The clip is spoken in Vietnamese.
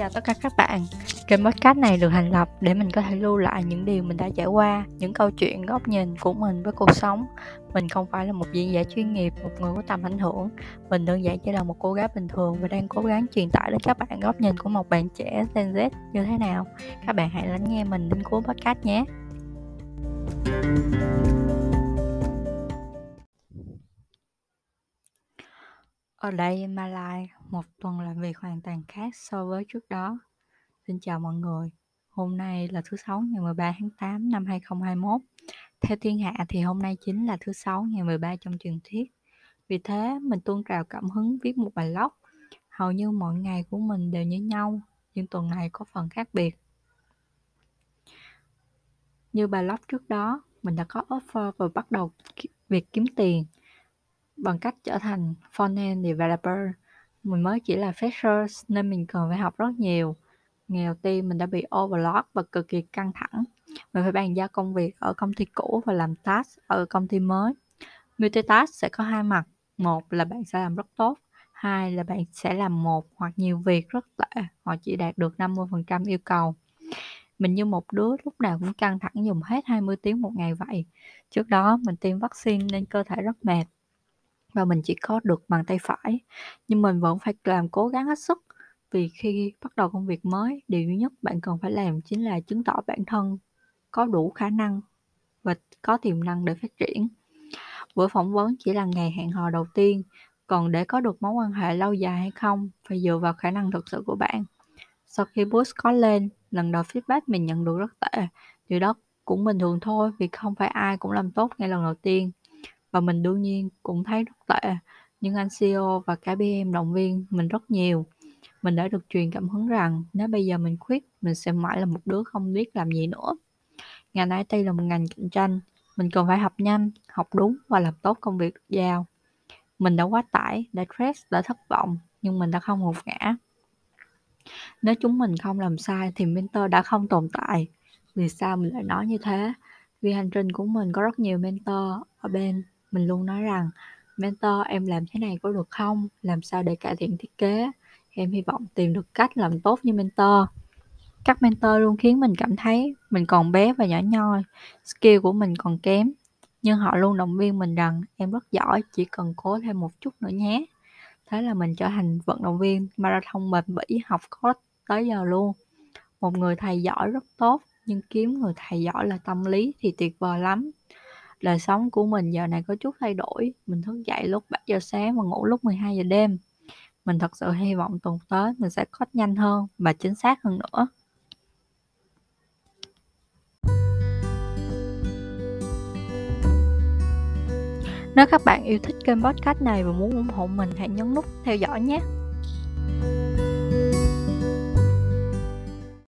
chào tất cả các bạn. Kênh podcast này được thành lập để mình có thể lưu lại những điều mình đã trải qua, những câu chuyện góc nhìn của mình với cuộc sống. Mình không phải là một diễn giả chuyên nghiệp, một người có tầm ảnh hưởng. Mình đơn giản chỉ là một cô gái bình thường và đang cố gắng truyền tải đến các bạn góc nhìn của một bạn trẻ Gen Z như thế nào. Các bạn hãy lắng nghe mình đến cuối podcast nhé. Ở đây Malai, một tuần làm việc hoàn toàn khác so với trước đó. Xin chào mọi người, hôm nay là thứ Sáu ngày 13 tháng 8 năm 2021. Theo thiên hạ thì hôm nay chính là thứ Sáu ngày 13 trong truyền thuyết. Vì thế, mình tuôn trào cảm hứng viết một bài blog. Hầu như mọi ngày của mình đều như nhau, nhưng tuần này có phần khác biệt. Như bài blog trước đó, mình đã có offer và bắt đầu việc kiếm tiền – bằng cách trở thành front-end developer. Mình mới chỉ là fresher nên mình cần phải học rất nhiều. Ngày đầu tiên mình đã bị overload và cực kỳ căng thẳng. Mình phải bàn giao công việc ở công ty cũ và làm task ở công ty mới. Multitask sẽ có hai mặt. Một là bạn sẽ làm rất tốt. Hai là bạn sẽ làm một hoặc nhiều việc rất tệ họ chỉ đạt được 50% yêu cầu. Mình như một đứa lúc nào cũng căng thẳng dùng hết 20 tiếng một ngày vậy. Trước đó mình tiêm vaccine nên cơ thể rất mệt và mình chỉ có được bằng tay phải. Nhưng mình vẫn phải làm cố gắng hết sức. Vì khi bắt đầu công việc mới, điều duy nhất bạn cần phải làm chính là chứng tỏ bản thân có đủ khả năng và có tiềm năng để phát triển. Buổi phỏng vấn chỉ là ngày hẹn hò đầu tiên. Còn để có được mối quan hệ lâu dài hay không phải dựa vào khả năng thực sự của bạn. Sau khi boost có lên, lần đầu feedback mình nhận được rất tệ. Điều đó cũng bình thường thôi vì không phải ai cũng làm tốt ngay lần đầu tiên và mình đương nhiên cũng thấy rất tệ, nhưng anh CEO và cả BM động viên mình rất nhiều. Mình đã được truyền cảm hứng rằng nếu bây giờ mình khuyết mình sẽ mãi là một đứa không biết làm gì nữa. Ngành IT là một ngành cạnh tranh, mình cần phải học nhanh, học đúng và làm tốt công việc được giao. Mình đã quá tải, đã stress, đã thất vọng, nhưng mình đã không hụt ngã. Nếu chúng mình không làm sai thì mentor đã không tồn tại. Vì sao mình lại nói như thế? Vì hành trình của mình có rất nhiều mentor ở bên mình luôn nói rằng "Mentor, em làm thế này có được không? Làm sao để cải thiện thiết kế?" Em hy vọng tìm được cách làm tốt như mentor. Các mentor luôn khiến mình cảm thấy mình còn bé và nhỏ nhoi, skill của mình còn kém, nhưng họ luôn động viên mình rằng "Em rất giỏi, chỉ cần cố thêm một chút nữa nhé." Thế là mình trở thành vận động viên marathon bền bỉ học code tới giờ luôn. Một người thầy giỏi rất tốt, nhưng kiếm người thầy giỏi là tâm lý thì tuyệt vời lắm. Đời sống của mình giờ này có chút thay đổi, mình thức dậy lúc 7 giờ sáng và ngủ lúc 12 giờ đêm. Mình thật sự hy vọng tuần tới mình sẽ code nhanh hơn và chính xác hơn nữa. Nếu các bạn yêu thích kênh podcast này và muốn ủng hộ mình hãy nhấn nút theo dõi nhé.